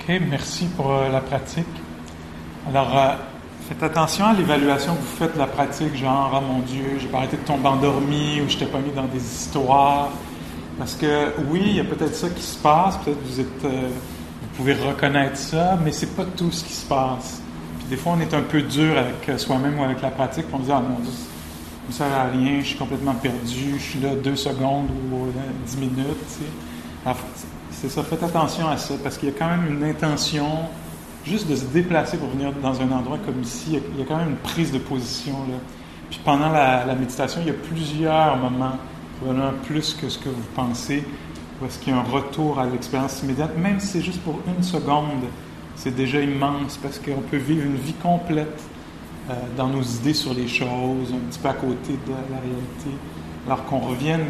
OK, merci pour euh, la pratique. Alors, euh, faites attention à l'évaluation que vous faites de la pratique, genre, oh mon Dieu, j'ai pas arrêté de tomber endormi ou je t'ai pas mis dans des histoires. Parce que oui, il y a peut-être ça qui se passe, peut-être vous êtes, euh, vous pouvez reconnaître ça, mais c'est pas tout ce qui se passe. Puis des fois, on est un peu dur avec soi-même ou avec la pratique, puis on dit, ah mon Dieu, ça ne sert à rien, je suis complètement perdu, je suis là deux secondes ou dix minutes, tu sais. C'est ça, faites attention à ça, parce qu'il y a quand même une intention, juste de se déplacer pour venir dans un endroit comme ici, il y a, quand même une prise de position. Là. Puis pendant la, méditation, il y a plusieurs moments, probablement plus que ce que vous pensez, où est-ce qu'il y a un retour à l'expérience immédiate, même si c'est juste pour une seconde, c'est déjà immense, parce qu'on peut vivre une vie complète euh, dans nos idées sur les choses, un petit peu à côté de la réalité, alors qu'on revienne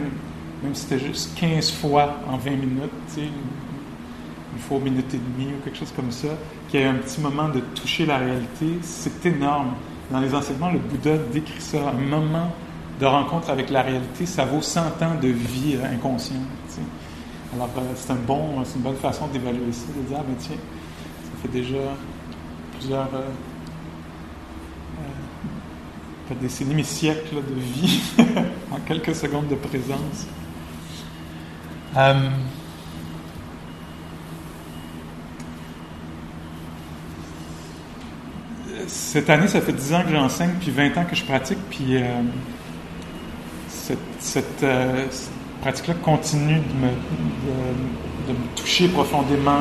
même si c'était juste 15 fois en 20 minutes, une fois une minute et demie ou quelque chose comme ça, qu'il y ait un petit moment de toucher la réalité, c'est énorme. Dans les enseignements, le Bouddha décrit ça, un moment de rencontre avec la réalité, ça vaut 100 ans de vie euh, inconsciente. Alors, euh, c'est un bon, une bonne façon d'évaluer ça, de dire, ah, ben tiens, ça fait déjà plusieurs euh, euh, décennies, siècles de vie en quelques secondes de présence. Euh, cette année, ça fait 10 ans que j'enseigne, puis 20 ans que je pratique, puis euh, cette, euh, pratique-là continue de me, de, toucher profondément.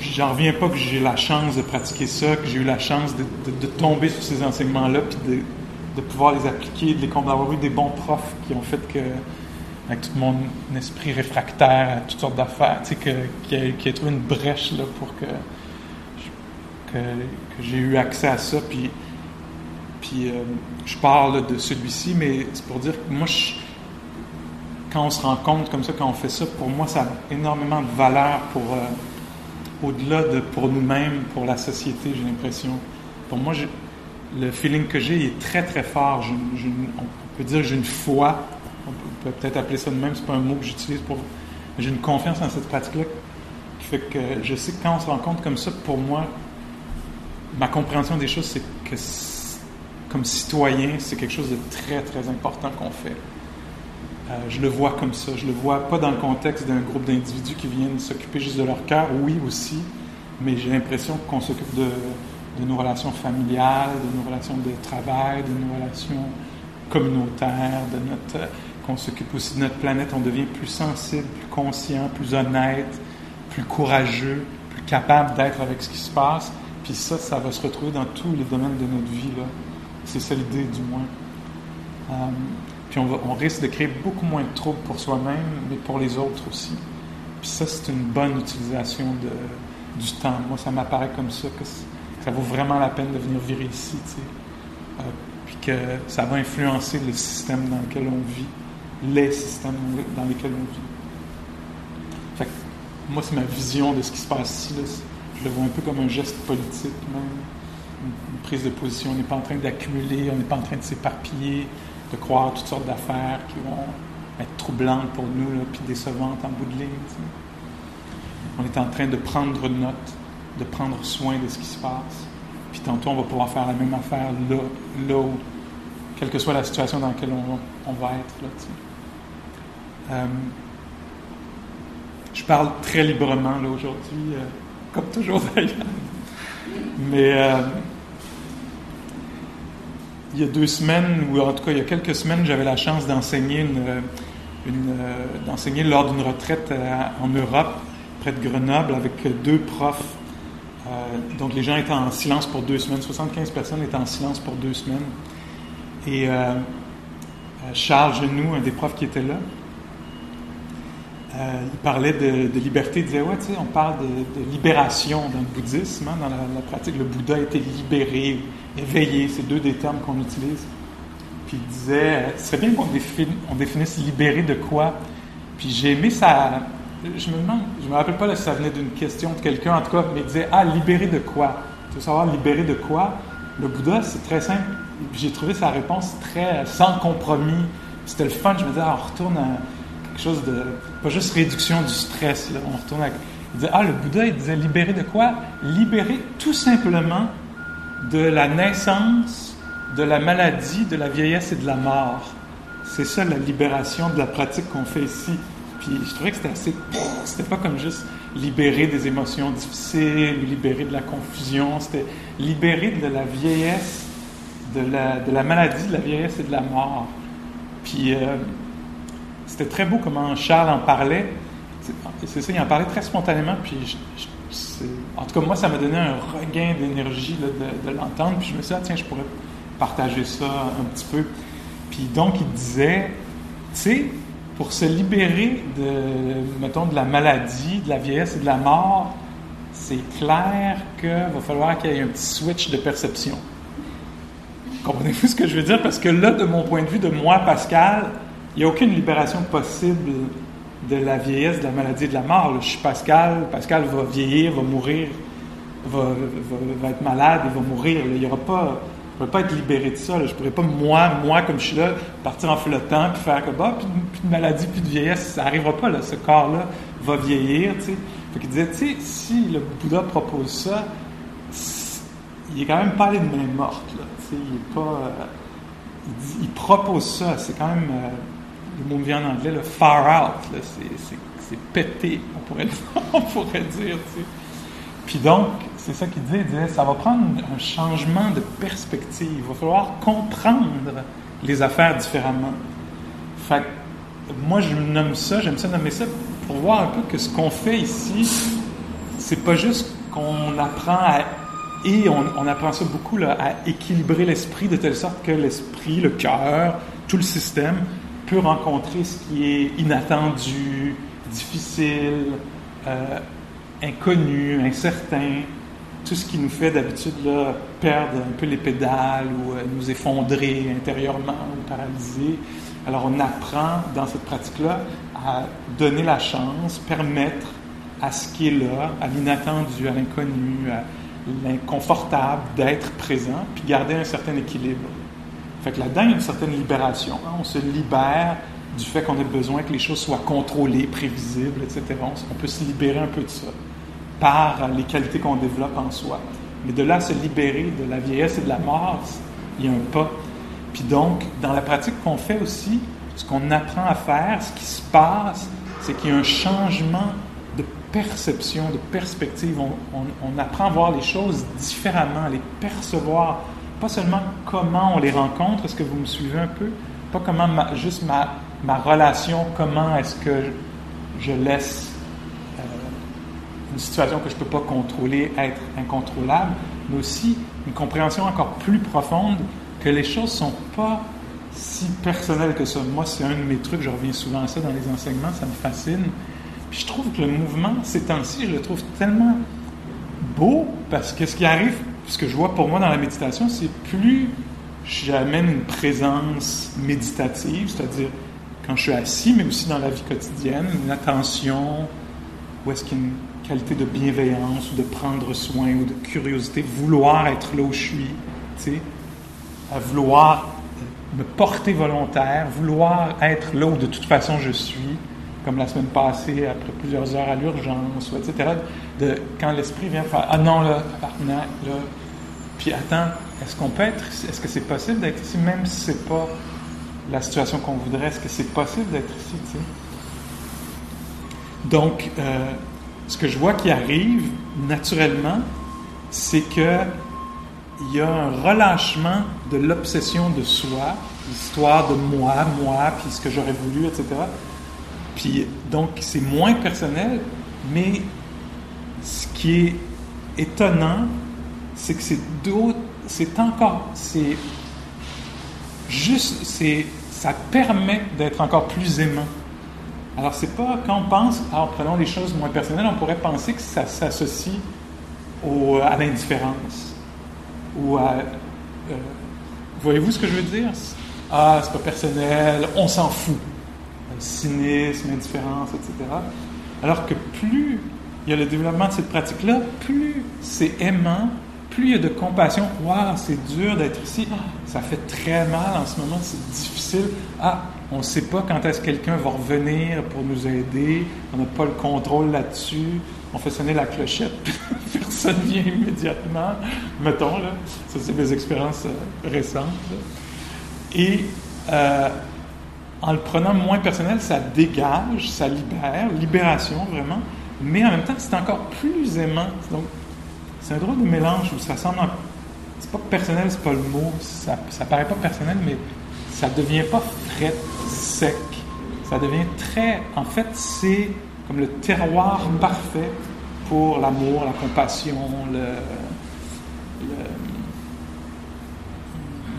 J'en reviens pas que j'ai la chance de pratiquer ça, que j'ai eu la chance de, de tomber sur ces enseignements-là, puis de, pouvoir les appliquer, de les d'avoir eu des bons profs qui ont fait que, avec tout mon esprit réfractaire à toutes sortes d'affaires, tu sais, que, qui, a, a, trouvé une brèche là, pour que, que, j'ai eu accès à ça. Puis, puis euh, je parle de celui-ci, mais c'est pour dire que moi, quand on se rend compte comme ça, quand on fait ça, pour moi, ça a énormément de valeur pour, euh, au-delà de pour nous-mêmes, pour la société, j'ai l'impression. Pour moi, le feeling que j'ai est très très fort. on peut dire que j'ai une foi, on peut peut-être appeler ça de même, c'est pas un mot que j'utilise pour. J'ai une confiance en cette pratique-là qui fait que je sais que quand on se rend compte comme ça, pour moi, ma compréhension des choses, c'est que comme citoyen, c'est quelque chose de très très important qu'on fait. Euh, je le vois comme ça. Je le vois pas dans le contexte d'un groupe d'individus qui viennent s'occuper juste de leur cœur, oui aussi, mais j'ai l'impression qu'on s'occupe de, de nos relations familiales, de nos relations de travail, de nos relations communautaires, de notre qu'on s'occupe aussi de notre planète, on devient plus sensible, plus conscient, plus honnête, plus courageux, plus capable d'être avec ce qui se passe. Puis ça, ça va se retrouver dans tous les domaines de notre vie. Là. C'est ça l'idée, du moins. Euh, puis on, on, risque de créer beaucoup moins de troubles pour soi-même, mais pour les autres aussi. Puis ça, c'est une bonne utilisation de, du temps. Moi, ça m'apparaît comme ça, ça vaut vraiment la peine de venir vivre ici. Euh, puis que ça va influencer le système dans lequel on vit, les systèmes dans lesquels on vit. Fait que, moi, c'est ma vision de ce qui se passe ici. Là. Je le vois un peu comme un geste politique, même. Une, prise de position. On n'est pas en train d'accumuler, on n'est pas en train de s'éparpiller, de croire toutes sortes d'affaires qui vont être troublantes pour nous, puis décevantes en bout de ligne. On est en train de prendre note de prendre soin de ce qui se passe. Puis tantôt, on va pouvoir faire la même affaire là, là où, quelle que soit la situation dans laquelle on, va être. Là, euh, je parle très librement là aujourd'hui, euh, comme toujours d'ailleurs. Mais euh, il y a deux semaines, ou en tout cas il y a quelques semaines, j'avais la chance d'enseigner lors d'une retraite en Europe, près de Grenoble, avec deux profs euh, donc les gens étaient en silence pour deux semaines. 75 personnes étaient en silence pour deux semaines. Et euh, euh, Charles Genoux, un des profs qui était là, il parlait de, liberté. Il disait Ouais, tu sais, on parle de, libération dans le bouddhisme, hein, dans la, pratique. Le Bouddha été libéré, éveillé. C'est deux des termes qu'on utilise. Puis il disait Ce serait bien qu'on définisse libéré de quoi. Puis j'ai aimé sa, je me demande, je me rappelle pas si ça venait d'une question de quelqu'un, en tout cas, mais il disait Ah, libérer de quoi Tu veux savoir libérer de quoi? Le Bouddha, c'est très simple. J'ai trouvé sa réponse très sans compromis. C'était le fun. Je me disais, ah, on retourne quelque chose de. pas juste réduction du stress. On retourne avec. Il disait Ah, le Bouddha, il disait libérer de quoi? Libérer tout simplement de la naissance, de la maladie, de la vieillesse et de la mort. C'est ça la libération de la pratique qu'on fait ici. Puis je trouvais que c'était assez. C'était pas comme juste libérer des émotions difficiles, libérer de la confusion. C'était libérer de la vieillesse, de la, de la maladie, de la vieillesse et de la mort. Puis euh, c'était très beau comment Charles en parlait. C'est ça, il en parlait très spontanément. Puis en tout cas, moi, ça m'a donné un regain d'énergie de, l'entendre. Puis je me suis dit, ah, tiens, je pourrais partager ça un petit peu. Puis donc, il disait, tu sais, pour se libérer de, mettons, de la maladie, de la vieillesse et de la mort, c'est clair qu'il va falloir qu'il y ait un petit switch de perception. Comprenez-vous ce que je veux dire? Parce que là, de mon point de vue, de moi, Pascal, il n'y a aucune libération possible de la vieillesse, de la maladie, de la mort. Je suis Pascal, Pascal va vieillir, va mourir, va, être malade, il va mourir. Il n'y aura pas ne pourrais pas être libéré de ça. Je ne pourrais pas, moi, moi, comme je suis là, partir en flottant puis faire que, bah, plus, de maladie, plus de vieillesse. Ça n'arrivera pas, là. Ce corps-là va vieillir, tu sais. Fait qu'il disait, tu sais, si le Bouddha propose ça, il est quand même pas allé de main morte, là. Tu sais, il est pas. Euh, il, propose ça. C'est quand même. Euh, le mot vient en anglais, le far out, là. C'est pété, on pourrait, on pourrait dire, tu sais. Puis donc, c'est ça qu'il disait, ça va prendre un changement de perspective. Il va falloir comprendre les affaires différemment. Moi, je nomme ça, j'aime ça nommer ça pour voir un peu que ce qu'on fait ici, c'est pas juste qu'on apprend à et on, apprend ça beaucoup à équilibrer l'esprit de telle sorte que l'esprit, le cœur, tout le système peut rencontrer ce qui est inattendu, difficile, euh, inconnu, incertain, tout ce qui nous fait d'habitude perdre un peu les pédales ou euh, nous effondrer intérieurement ou paralyser. Alors on apprend dans cette pratique-là à donner la chance, permettre à ce qui est là, à l'inattendu, à l'inconnu, à l'inconfortable d'être présent, puis garder un certain équilibre. Fait que là-dedans, il y a une certaine libération. Hein. On se libère du fait qu'on a besoin que les choses soient contrôlées, prévisibles, etc. On peut se libérer un peu de ça par les qualités qu'on développe en soi. Mais de là, se libérer de la vieillesse et de la mort, il y a un pas. Puis donc, dans la pratique qu'on fait aussi, ce qu'on apprend à faire, ce qui se passe, c'est qu'il y a un changement de perception, de perspective. On, apprend à voir les choses différemment, à les percevoir, pas seulement comment on les rencontre, est-ce que vous me suivez un peu? Pas comment juste ma, ma relation, comment est-ce que je laisse une situation que je ne peux pas contrôler être incontrôlable, mais aussi une compréhension encore plus profonde que les choses ne sont pas si personnelles que ça. Moi, c'est un de mes trucs, je reviens souvent à ça dans les enseignements, ça me fascine. Puis je trouve que le mouvement, ces temps-ci, je le trouve tellement beau parce que ce qui arrive, ce que je vois pour moi dans la méditation, c'est plus j'amène une présence méditative, c'est-à-dire quand je suis assis, mais aussi dans la vie quotidienne, une attention, où est-ce qu'il y a une qualité de bienveillance ou de prendre soin ou de curiosité, vouloir être là où je suis, tu sais, vouloir me porter volontaire, vouloir être là où de toute façon je suis, comme la semaine passée, après plusieurs heures à l'urgence, etc. De, quand l'esprit vient faire Ah non, là, là, puis attends, est-ce qu'on peut être? Est-ce que c'est possible d'être ici, même si c'est pas la situation qu'on voudrait? Est-ce que c'est possible d'être ici, tu sais? Donc, euh, ce que je vois qui arrive naturellement, c'est que il y a un relâchement de l'obsession de soi, l'histoire de moi, moi, puis ce que j'aurais voulu, etc. Puis donc c'est moins personnel, mais ce qui est étonnant, c'est que c'est d'autres, c'est encore, c'est juste, c'est, ça permet d'être encore plus aimant. Alors, c'est pas quand on pense, alors prenons les choses moins personnelles, on pourrait penser que ça s'associe à l'indifférence ou à. Euh, voyez-vous ce que je veux dire? Ah, c'est pas personnel, on s'en fout. Cynisme, indifférence, etc. Alors que plus il y a le développement de cette pratique-là, plus c'est aimant, plus il y a de compassion. Waouh, c'est dur d'être ici. ça fait très mal en ce moment, c'est difficile. Ah, On ne sait pas quand est-ce que quelqu'un va revenir pour nous aider. On n'a pas le contrôle là-dessus. On fait sonner la clochette, personne vient immédiatement. Mettons, là. Ça, c'est des expériences euh, récentes. Et euh, en le prenant moins personnel, ça dégage, ça libère, libération vraiment. Mais en même temps, c'est encore plus aimant. Donc, c'est un drôle de mélange où ça semble. C'est pas personnel, c'est pas le mot. Ça, ça paraît pas personnel, mais ça devient pas frais, sec. Ça devient très. En fait, c'est comme le terroir parfait pour l'amour, la compassion,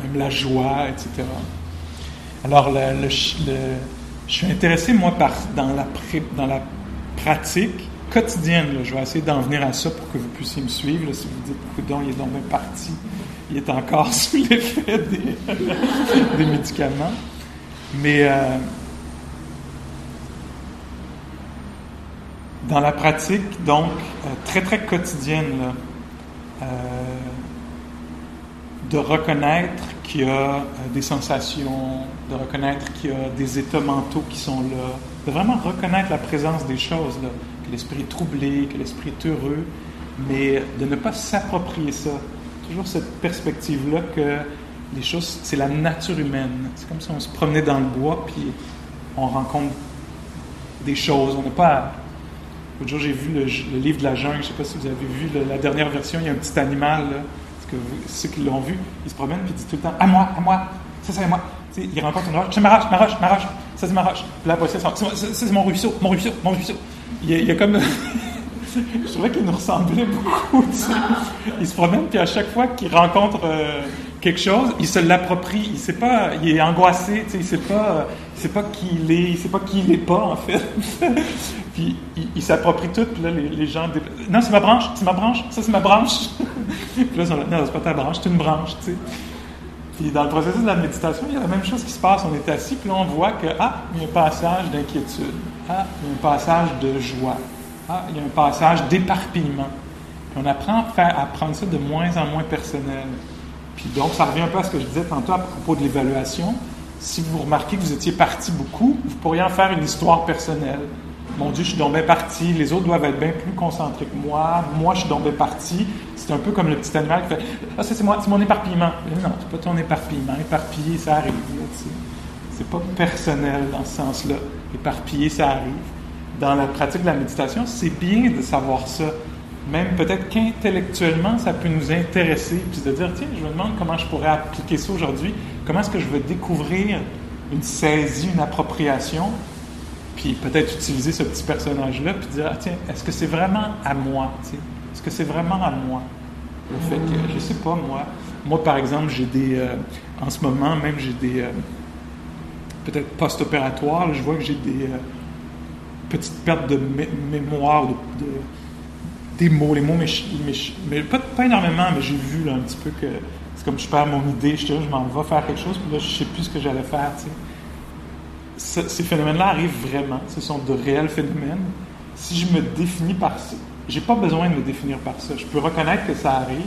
même la joie, etc. Alors, je suis intéressé, moi, par, dans, la, dans pratique quotidienne. Je vais essayer d'en venir à ça pour que vous puissiez me suivre. si vous dites, coudon, il est donc bien parti, il est encore sous l'effet des, médicaments. Mais euh, dans la pratique, donc, euh, très, très quotidienne, euh, de reconnaître qu'il y a des sensations, de reconnaître qu'il y a des états mentaux qui sont là, de vraiment reconnaître la présence des choses, que l'esprit est troublé, que l'esprit est heureux, mais de ne pas s'approprier ça. Toujours cette perspective-là que les choses, c'est la nature humaine. C'est comme si on se promenait dans le bois, puis on rencontre des choses. On n'a pas. L'autre jour, j'ai vu le, livre de la jungle. Je ne sais pas si vous avez vu la dernière version. Il y a un petit animal. Ceux qui l'ont vu, il se promène puis il dit tout le temps À moi, à moi, ça c'est à moi. il rencontre une roche. C'est ma roche, ma roche, ma roche. Ça c'est ma roche. Puis là, c'est mon ruisseau, mon ruisseau, mon ruisseau il y, a, comme. je trouvais qu'il nous ressemblait beaucoup. Il se promène, puis à chaque fois qu'il rencontre euh, quelque chose, il se l'approprie. Il sait pas, il est angoissé, il sait pas, il sait pas qui il est, il sait pas qui il est pas en fait. puis il, s'approprie tout. Puis là, les, gens, non, c'est ma branche, c'est ma branche, ça c'est ma branche. puis là, non, c'est pas ta branche, c'est une branche, tu sais. Puis dans le processus de la méditation, il y a la même chose qui se passe. On est assis, puis là, on voit que, ah, il y a un passage d'inquiétude. Ah, il y a un passage de joie. Ah, il y a un passage d'éparpillement. On apprend à, prendre ça de moins en moins personnel. Puis donc, ça revient un peu à ce que je disais tantôt à propos de l'évaluation. Si vous remarquez que vous étiez parti beaucoup, vous pourriez en faire une histoire personnelle. Mon Dieu, je suis donc bien parti, les autres doivent être bien plus concentrés que moi, moi je suis donc parti. C'est un peu comme le petit animal qui fait Ah, ça c'est mon éparpillement. non, c'est pas ton éparpillement. Éparpillé, ça arrive. C'est pas personnel dans ce sens-là. Éparpillé, ça arrive. Dans la pratique de la méditation, c'est bien de savoir ça. Même peut-être qu'intellectuellement, ça peut nous intéresser, puis de dire, tiens, je me demande comment je pourrais appliquer ça aujourd'hui, comment est-ce que je vais découvrir une saisie, une appropriation, puis peut-être utiliser ce petit personnage-là, puis dire, ah, tiens, est-ce que c'est vraiment à moi? Est-ce que c'est vraiment à moi? Le fait que, je sais pas, moi, moi par exemple, j'ai des, euh, en ce moment même, j'ai des, euh, peut-être post-opératoires, je vois que j'ai des euh, petites pertes de mémoire, de, des mots, les mots, mais pas, pas, énormément, mais j'ai vu là, un petit peu que c'est comme je perds mon idée, je, je m'en vais faire quelque chose, puis là, je sais plus ce que j'allais faire, tu sais ces phénomènes-là arrivent vraiment, ce sont de réels phénomènes. Si je me définis par ça, j'ai pas besoin de me définir par ça. Je peux reconnaître que ça arrive.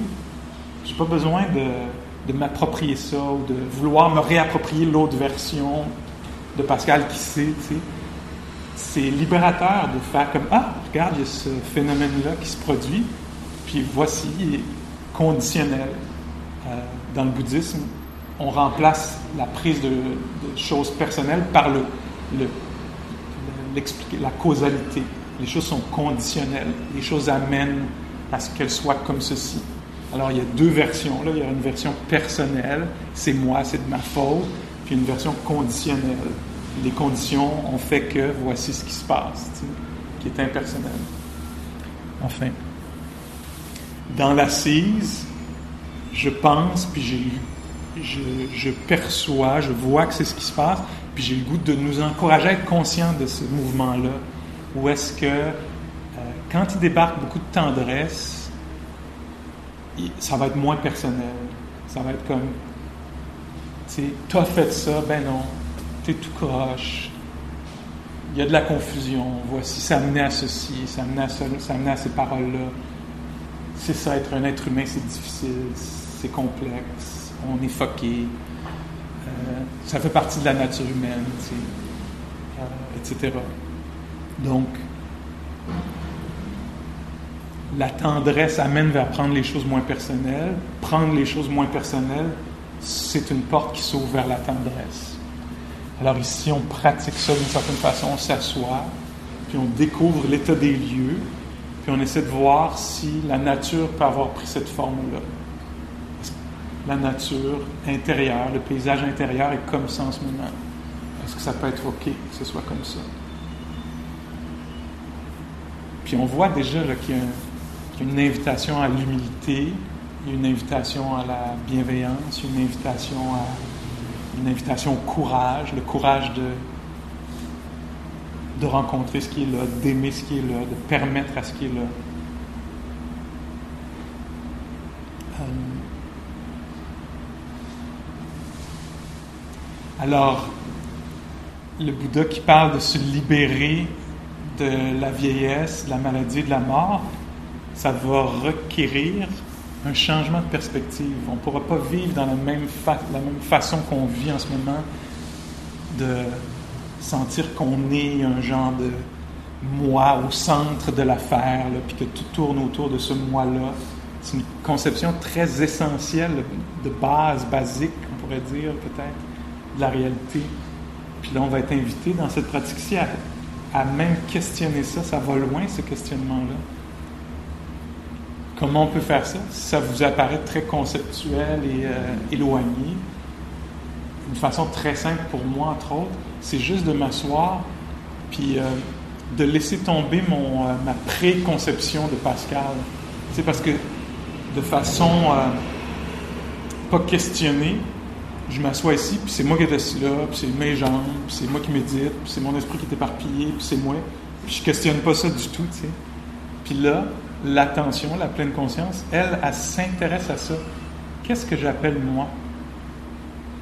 J'ai pas besoin de, de m'approprier ça ou de vouloir me réapproprier l'autre version de Pascal qui sait. C'est libérateur de faire comme Ah, regarde, il y a ce phénomène-là qui se produit, puis voici, il est conditionnel. Euh, dans le bouddhisme, on remplace la prise de, choses personnelles par le, la causalité. Les choses sont conditionnelles. Les choses amènent à ce qu'elles soient comme ceci. Alors, il y a deux versions. Là, il y a une version personnelle, c'est moi, c'est de ma faute, puis une version conditionnelle. Les conditions ont fait que voici ce qui se passe, qui est impersonnel. Enfin, dans l'assise, je pense, puis lu je, perçois, je vois que c'est ce qui se passe, puis j'ai le goût de nous encourager à être conscients de ce mouvement-là. Où est-ce que, euh, quand il débarque beaucoup de tendresse, ça va être moins personnel. Ça va être comme, tu sais, as fait ça, ben non, tout croche. Il y a de la confusion. Voici, ça amenait à ceci, ça amenait à, ça, à ces paroles-là. C'est ça, être un être humain, c'est difficile, c'est complexe on est foqué. Euh, ça fait partie de la nature humaine, euh, etc. Donc, la tendresse amène vers prendre les choses moins personnelles. Prendre les choses moins personnelles, c'est une porte qui s'ouvre vers la tendresse. Alors ici, on pratique ça d'une certaine façon, on s'assoit, puis on découvre l'état des lieux, puis on essaie de voir si la nature peut avoir pris cette forme-là. La nature intérieure, le paysage intérieur est comme ça en ce moment. Est-ce que ça peut être OK que ce soit comme ça? Puis on voit déjà qu'il y a un, une invitation à l'humilité, une invitation à la bienveillance, une invitation à une invitation au courage, le courage de, rencontrer ce qui est là, d'aimer ce qui est là, de permettre à ce qui est là. Euh, alors, le Bouddha qui parle de se libérer de la vieillesse, de la maladie, de la mort, ça va requérir un changement de perspective. On ne pourra pas vivre dans la même, façon qu'on vit en ce moment, de sentir qu'on est un genre de moi au centre de l'affaire, puis que tout tourne autour de ce moi-là. C'est une conception très essentielle, de base, basique, on pourrait dire peut-être, de la réalité. Puis là, on va être invité dans cette pratique-ci à, à même questionner ça. Ça va loin, ce questionnement-là. Comment on peut faire ça? Ça vous apparaît très conceptuel et euh, éloigné. Une façon très simple pour moi, entre autres, c'est juste de m'asseoir puis euh, de laisser tomber mon, euh, ma préconception de Pascal. C'est parce que de façon pas questionnée, je m'assois ici, puis c'est moi qui est assis là, puis c'est mes jambes, puis c'est moi qui médite, puis c'est mon esprit qui est éparpillé, puis c'est moi. Puis je questionne pas ça du tout, tu sais. Puis là, l'attention, la pleine conscience, elle, elle, s'intéresse à ça. Qu'est-ce que j'appelle moi?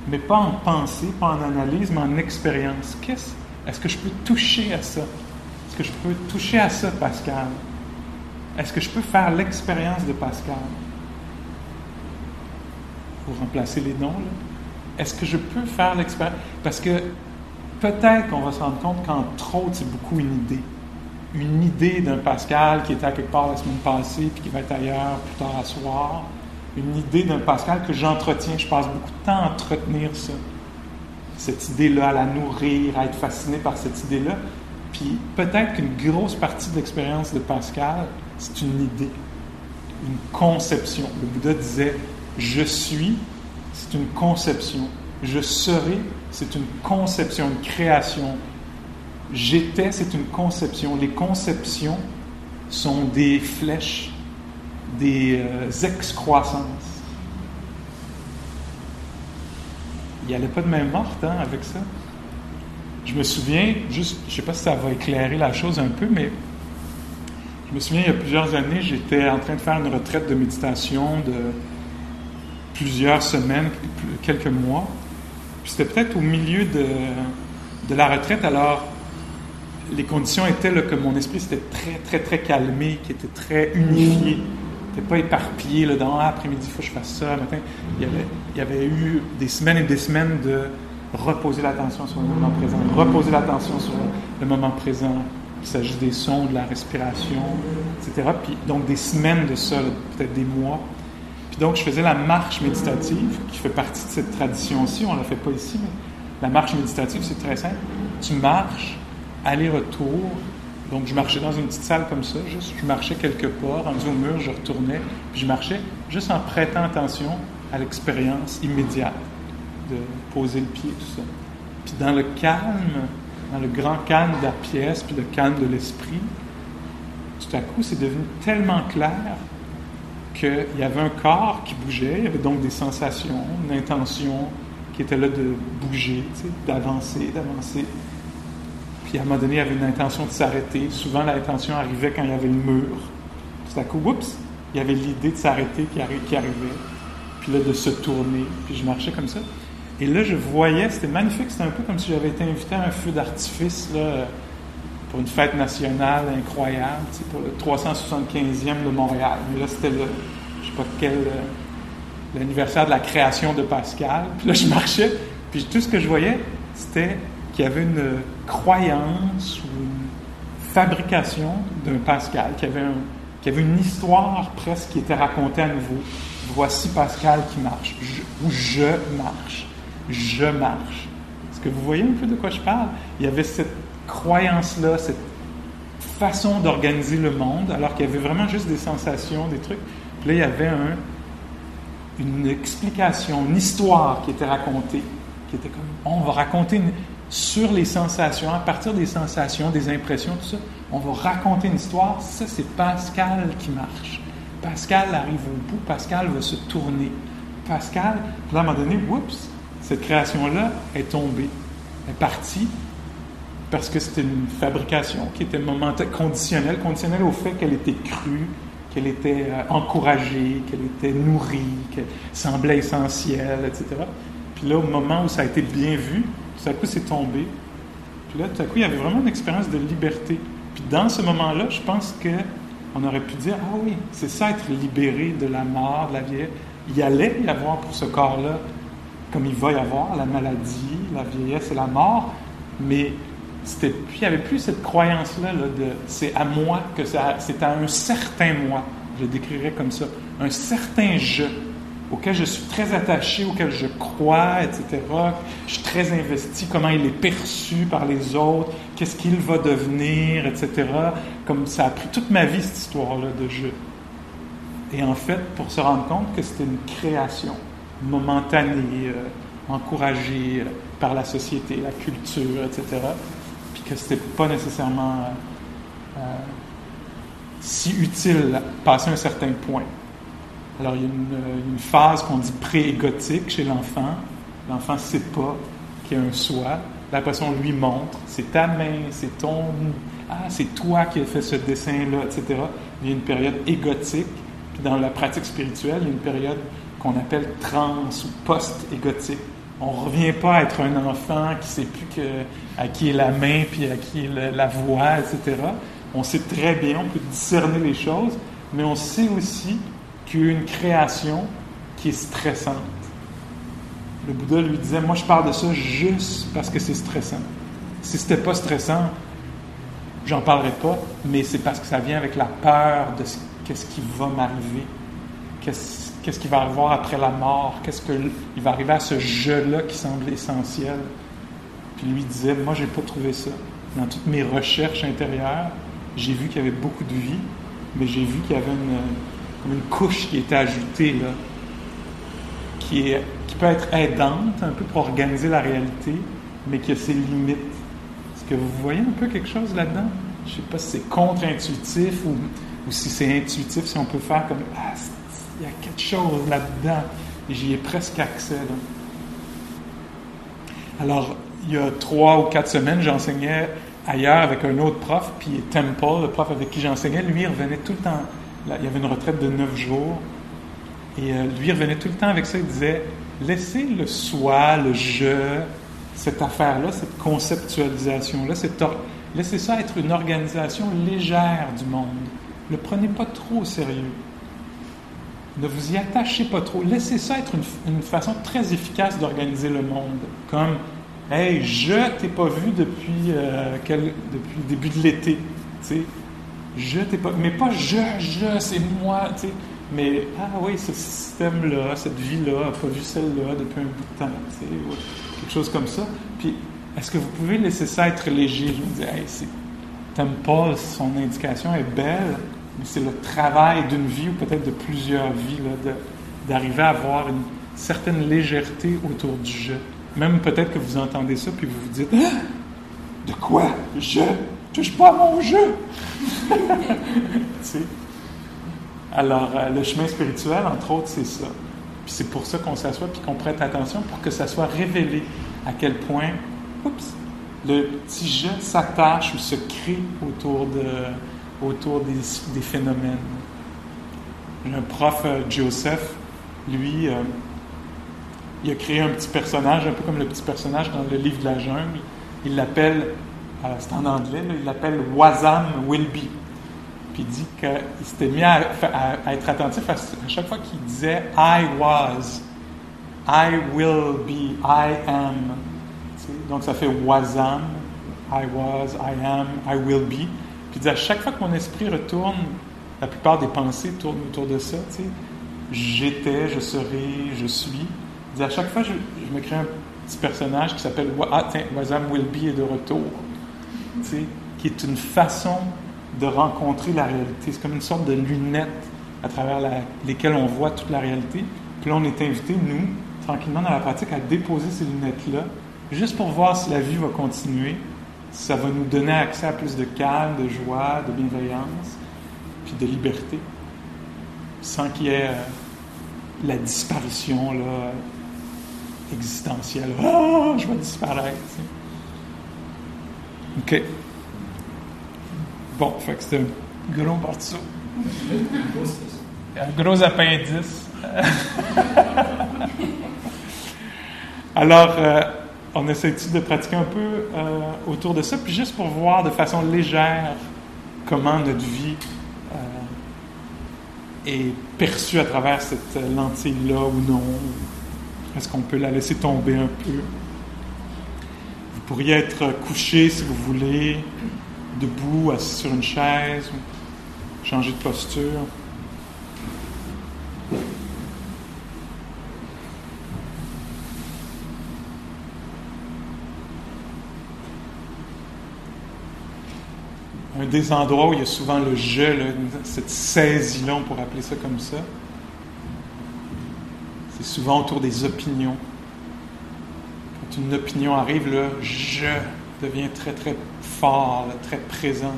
Mais pas en pensée, pas en analyse, mais en expérience. Qu'est-ce, est-ce que je peux toucher à ça? Est-ce que je peux toucher à ça, Pascal? Est-ce que je peux faire l'expérience de Pascal? Pour remplacer les noms, là. Est-ce que je peux faire l'expérience? Parce que peut-être qu'on va se rendre compte qu'entre autres, c'est beaucoup une idée une idée d'un Pascal qui était à quelque part la semaine passée puis qui va être ailleurs plus tard à soir. Une idée d'un Pascal que j'entretiens. Je passe beaucoup de temps à entretenir ça. Cette idée-là, à la nourrir, à être fasciné par cette idée-là. Puis peut-être qu'une grosse partie de l'expérience de Pascal, c'est une idée, une conception. Le Bouddha disait Je suis, c'est une conception. Je serai, c'est une conception, une création, J'étais, c'est une conception. Les conceptions sont des flèches, des euh, excroissances. Il n'y allait pas de main morte hein, avec ça. Je me souviens, juste, je ne sais pas si ça va éclairer la chose un peu, mais je me souviens, il y a plusieurs années, j'étais en train de faire une retraite de méditation de plusieurs semaines, quelques mois. C'était peut-être au milieu de, de la retraite, alors les conditions étaient que mon esprit s'était très, très, très calmé, qui était très unifié. n'était pas éparpillé là, dans ah, après-midi, il faut que je fasse ça. Matin. Il, y avait, eu des semaines et des semaines de reposer l'attention sur le moment présent, reposer l'attention sur le moment présent. Il s'agit des sons, de la respiration, etc. Puis, donc des semaines de ça, peut-être des mois. Puis donc je faisais la marche méditative, qui fait partie de cette tradition-ci. On ne la fait pas ici, mais la marche méditative, c'est très simple. Tu marches aller-retour. Donc, je marchais dans une petite salle comme ça, juste, je marchais quelques pas, rendu au mur, je retournais, puis je marchais juste en prêtant attention à l'expérience immédiate de poser le pied, tout ça. Puis dans le calme, dans le grand calme de la pièce, puis le calme de l'esprit, tout à coup, c'est devenu tellement clair qu'il y avait un corps qui bougeait, il y avait donc des sensations, une intention qui était là de bouger, d'avancer, d'avancer. À un moment donné, il avait une intention de s'arrêter. Souvent, l'intention arrivait quand il y avait le mur. Tout à coup, oups, il y avait l'idée de s'arrêter qui, arrivait. Puis là, de se tourner. Puis je marchais comme ça. Et là, je voyais, c'était magnifique. C'était un peu comme si j'avais été invité à un feu d'artifice pour une fête nationale incroyable, pour le 375e de Montréal. Mais là, c'était le, je sais pas quel, euh, l'anniversaire de la création de Pascal. Puis là, je marchais, Puis tout ce que je voyais, c'était qu'il y avait une croyance ou une fabrication d'un Pascal, qu'il y avait, une histoire presque qui était racontée à nouveau. Voici Pascal qui marche, ou je marche, je marche. Est-ce que vous voyez un peu de quoi je parle? Il y avait cette croyance-là, cette façon d'organiser le monde, alors qu'il y avait vraiment juste des sensations, des trucs. Puis là, il y avait un, une explication, une histoire qui était racontée, qui était comme, on va raconter sur les sensations, à partir des sensations, des impressions, tout ça, on va raconter une histoire. Ça, c'est Pascal qui marche. Pascal arrive au bout, Pascal va se tourner. Pascal, à un moment donné, oups, cette création-là est tombée, est partie, parce que c'était une fabrication qui était conditionnelle, conditionnelle au fait qu'elle était crue, qu'elle était euh, encouragée, qu'elle était nourrie, qu'elle semblait essentielle, etc. Puis là, au moment où ça a été bien vu, tout à coup, c'est tombé. Puis là, tout à coup, il y avait vraiment une expérience de liberté. Puis dans ce moment-là, je pense que on aurait pu dire, ah oui, c'est ça, être libéré de la mort, de la vieillesse. Il allait y avoir pour ce corps-là, comme il va y avoir, la maladie, la vieillesse et la mort, mais il n'y avait plus cette croyance-là de c'est à moi que c'est à un certain moi, je le décrirais comme ça, un certain je auquel je suis très attaché, auquel je crois, etc. Je suis très investi, comment il est perçu par les autres, qu'est-ce qu'il va devenir, etc. Comme ça a pris toute ma vie, cette histoire-là de jeu. Et en fait, pour se rendre compte que c'était une création momentanée, euh, encouragée euh, par la société, la culture, etc. Puis que c'était pas nécessairement euh, si utile passer un certain point. Alors, il y a une, phase qu'on dit pré-égotique chez l'enfant. L'enfant ne sait pas qu'il y a un soi. Ça, on lui montre. C'est ta main, c'est ton... Ah, c'est toi qui as fait ce dessin-là, etc. Il y a une période égotique. Puis dans la pratique spirituelle, il y a une période qu'on appelle trans ou post-égotique. On ne revient pas à être un enfant qui ne sait plus que, à qui est la main, puis à qui est la voix, etc. On sait très bien, on peut discerner les choses, mais on sait aussi qu'une création qui est stressante. Le Bouddha lui disait, moi je parle de ça juste parce que c'est stressant. Si c'était pas stressant, j'en parlerais pas, mais c'est parce que ça vient avec la peur de ce, qu'est-ce qui va m'arriver, qu'est-ce, qu'est-ce qui va arriver après la mort, qu'est-ce qu'il va arriver à ce jeu-là qui semble essentiel? Puis lui disait, moi j'ai pas trouvé ça. Dans toutes mes recherches intérieures, j'ai vu qu'il y avait beaucoup de vie, mais j'ai vu qu'il y avait une, une couche qui était ajoutée, là, qui, est, peut être aidante un peu pour organiser la réalité, mais qui a ses limites. Est-ce que vous voyez un peu quelque chose là-dedans? Je ne sais pas si c'est contre-intuitif ou, si c'est intuitif, si on peut faire comme Ah, il y a quelque chose là-dedans j'y ai presque accès. Alors, il y a trois ou quatre semaines, j'enseignais ailleurs avec un autre prof, puis Temple, le prof avec qui j'enseignais, lui, il revenait tout le temps il y avait une retraite de neuf jours. Et euh, lui, revenait tout le temps avec ça. Il disait Laissez le soi, le je, cette affaire-là, cette conceptualisation-là, laissez ça être une organisation légère du monde. Ne prenez pas trop au sérieux. Ne vous y attachez pas trop. Laissez ça être une, façon très efficace d'organiser le monde. Comme Hey, je t'ai pas vu depuis, euh, depuis le début de l'été. Je t'ai pas. Mais pas je, je, c'est moi, tu sais. Mais, ah oui, ce système-là, cette vie-là, pas vu celle-là depuis un bout de temps, tu sais. quelque chose comme ça. Puis, est-ce que vous pouvez laisser ça être léger? Je me dis, hey, c'est. T'aimes pas, son indication est belle, mais c'est le travail d'une vie ou peut-être de plusieurs vies, là, d'arriver à avoir une certaine légèreté autour du jeu. Même peut-être que vous entendez ça, puis vous vous dites, ah, de quoi? Je? Touche pas à mon jeu. Alors, euh, le chemin spirituel, entre autres, c'est ça. Puis c'est pour ça qu'on s'assoit puis qu'on prête attention pour que ça soit révélé à quel point, oups, le petit jeu s'attache ou se crée autour, de, autour des, phénomènes. Un prof, euh, Joseph, lui, euh, il a créé un petit personnage, un peu comme le petit personnage dans le livre de la jungle. Il l'appelle c'est en anglais, il l'appelle Wasam Wilby. Puis il dit qu'il s'était mis à, être attentif à, chaque fois qu'il disait I was. I will be, I am. Donc ça fait wasam, I was, I am, I will be. Puis à chaque fois que mon esprit retourne, la plupart des pensées tournent autour de ça. Tu sais. J'étais, je serai, je suis. à chaque fois, je, me crée un petit personnage qui s'appelle ah, Wasam will be est de retour. Qui est une façon de rencontrer la réalité. C'est comme une sorte de lunette à travers lesquelles on voit toute la réalité. Puis là, on est invité, nous, tranquillement dans la pratique, à déposer ces lunettes-là, juste pour voir si la vie va continuer, si ça va nous donner accès à plus de calme, de joie, de bienveillance, puis de liberté, sans qu'il y ait euh, la disparition là, existentielle. Ah, je vais disparaître. OK. Bon, fait que c'est un gros morceau. un gros appendice. Alors, euh, on essaie de pratiquer un peu euh, autour de ça, puis juste pour voir de façon légère comment notre vie euh, est perçue à travers cette lentille-là ou non. Est-ce qu'on peut la laisser tomber un peu? Pourriez être couché si vous voulez, debout, assis sur une chaise, changer de posture. un des endroits où il y a souvent le jeu, cette saisie-là, on pourrait appeler ça comme ça. C'est souvent autour des opinions. Une opinion arrive, le je devient très très fort, très présent,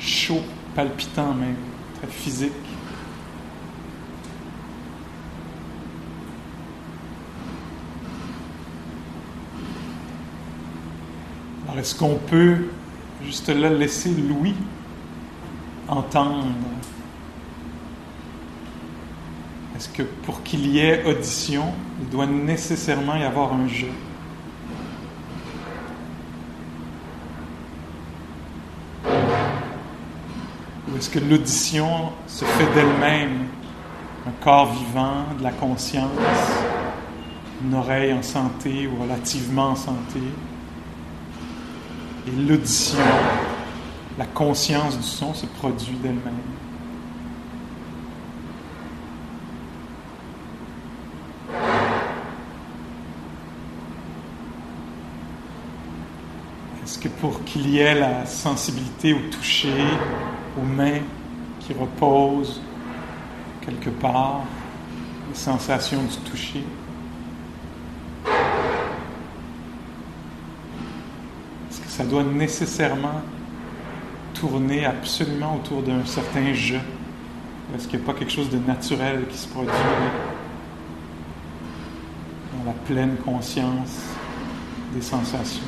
chaud, palpitant même, très physique. Alors est-ce qu'on peut juste là laisser Louis entendre? Est-ce que pour qu'il y ait audition, il doit nécessairement y avoir un jeu? Est-ce que l'audition se fait d'elle-même, un corps vivant, de la conscience, une oreille en santé ou relativement en santé? Et l'audition, la conscience du son se produit d'elle-même. Est-ce que pour qu'il y ait la sensibilité au toucher, aux mains qui reposent quelque part, les sensations du toucher, ça doit nécessairement tourner absolument autour d'un certain jeu. Est-ce qu'il n'y a pas quelque chose de naturel qui se produit dans la pleine conscience des sensations?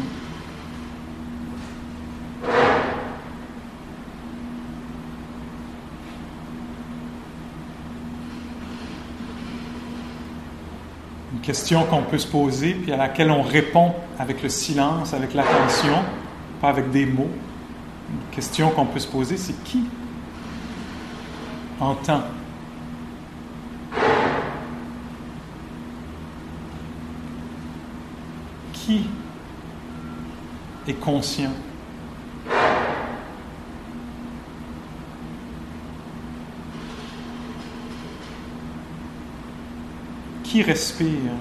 Question qu'on peut se poser, puis à laquelle on répond avec le silence, avec l'attention, pas avec des mots. Une question qu'on peut se poser, c'est qui entend? Qui est conscient? Qui respire?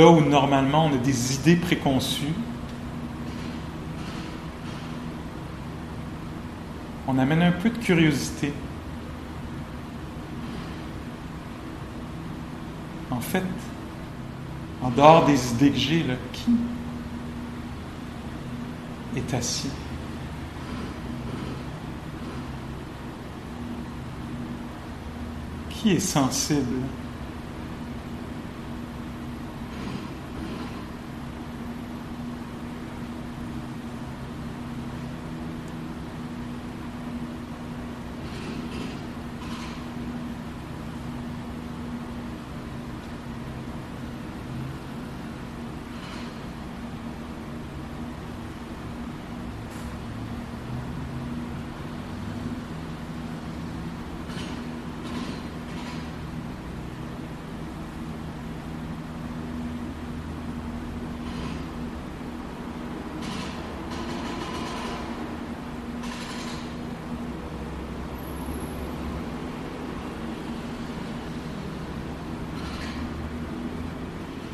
Là où normalement on a des idées préconçues, on amène un peu de curiosité. En fait, en dehors des idées que j'ai, qui est assis? Qui est sensible?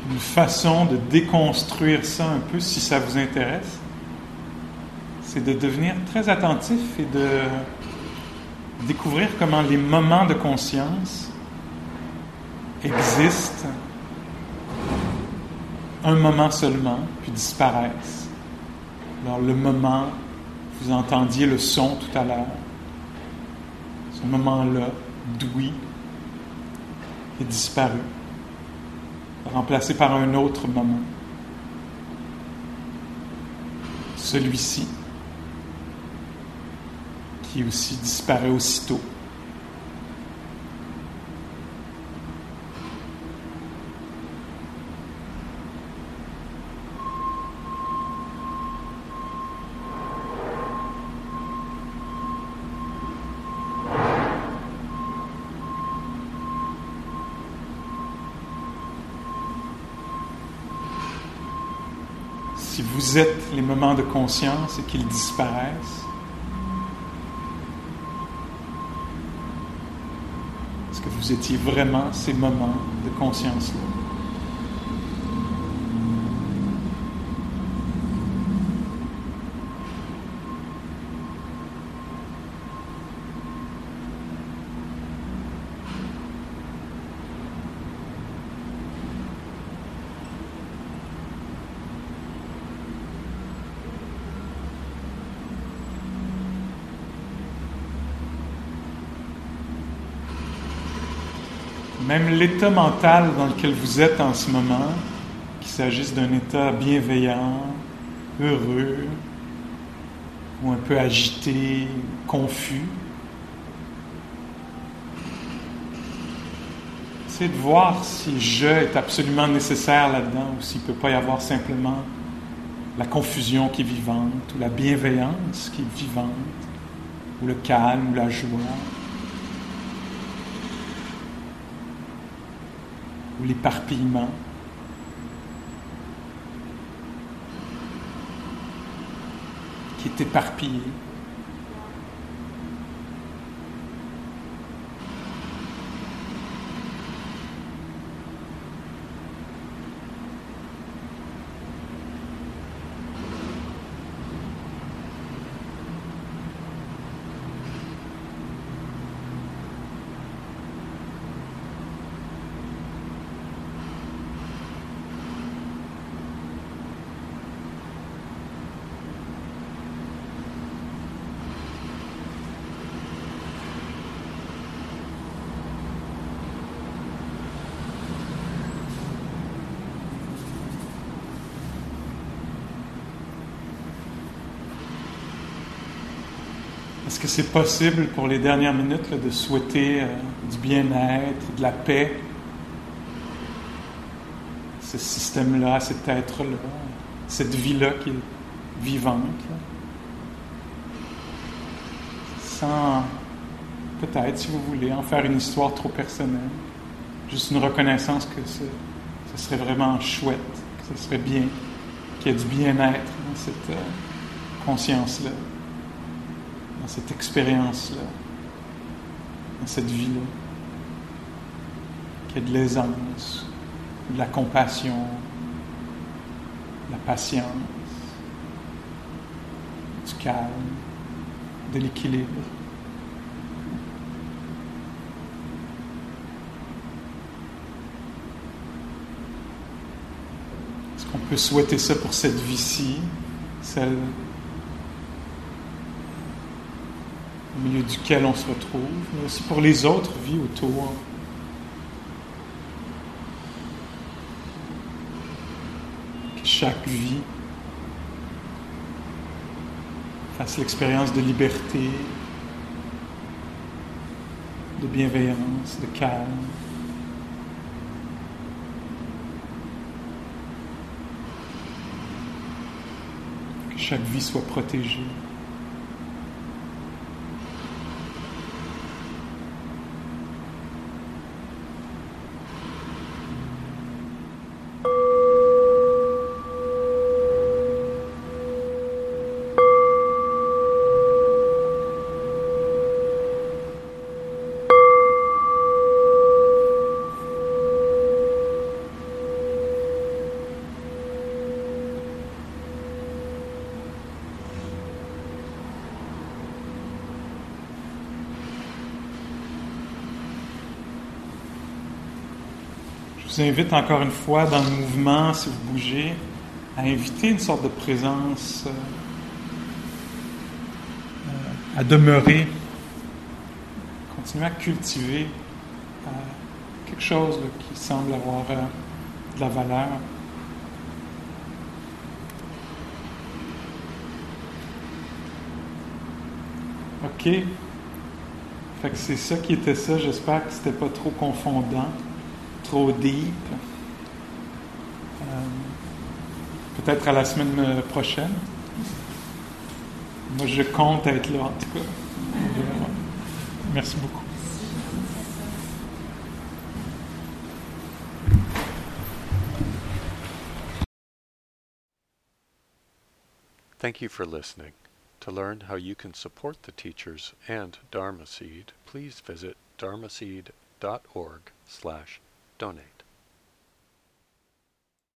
une façon de déconstruire ça un peu, si ça vous intéresse, c'est de devenir très attentif et de découvrir comment les moments de conscience existent un moment seulement, puis disparaissent. Alors le moment, vous entendiez le son tout à l'heure, ce moment-là, d'oui, est disparu, remplacé par un autre moment. Celui-ci, qui aussi disparaît aussitôt. si vous êtes les moments de conscience et qu'ils disparaissent, est-ce que vous étiez vraiment ces moments de conscience-là? Même l'état mental dans lequel vous êtes en ce moment, qu'il s'agisse d'un état bienveillant, heureux, ou un peu agité, confus, c'est de voir si je est absolument nécessaire là-dedans ou s'il ne peut pas y avoir simplement la confusion qui est vivante ou la bienveillance qui est vivante ou le calme ou la joie. Ou l'éparpillement. qui est éparpillé. Est-ce que c'est possible pour les dernières minutes de souhaiter euh, du bien-être, de la paix, ce système-là, cet être-là, cette vie-là qui est vivante, sans peut-être, si vous voulez, en faire une histoire trop personnelle, juste une reconnaissance que ce, serait vraiment chouette, que ce serait bien, qu'il y ait du bien-être dans cette euh, conscience-là cette expérience-là, dans cette vie-là, qu'il y de l'aisance, de la compassion, de la patience, du calme, de l'équilibre. Est-ce qu'on peut souhaiter ça pour cette vie-ci, celle au milieu duquel on se retrouve, mais aussi pour les autres vies autour. Que chaque vie fasse l'expérience de liberté, de bienveillance, de calme. Que chaque vie soit protégée. Vous invite encore une fois dans le mouvement, si vous bougez, à inviter une sorte de présence, euh, euh, à demeurer, continuer à cultiver euh, quelque chose qui semble avoir de la valeur. OK. Fait que c'est ça qui était ça. J'espère que c'était pas trop confondant, trop deep. Euh, peut-être à la semaine prochaine. Moi, je compte être là, en tout cas. Merci beaucoup. Thank you for listening. To learn how you can support the teachers and Dharma Seed, please visit dharmaseed.org slash donate.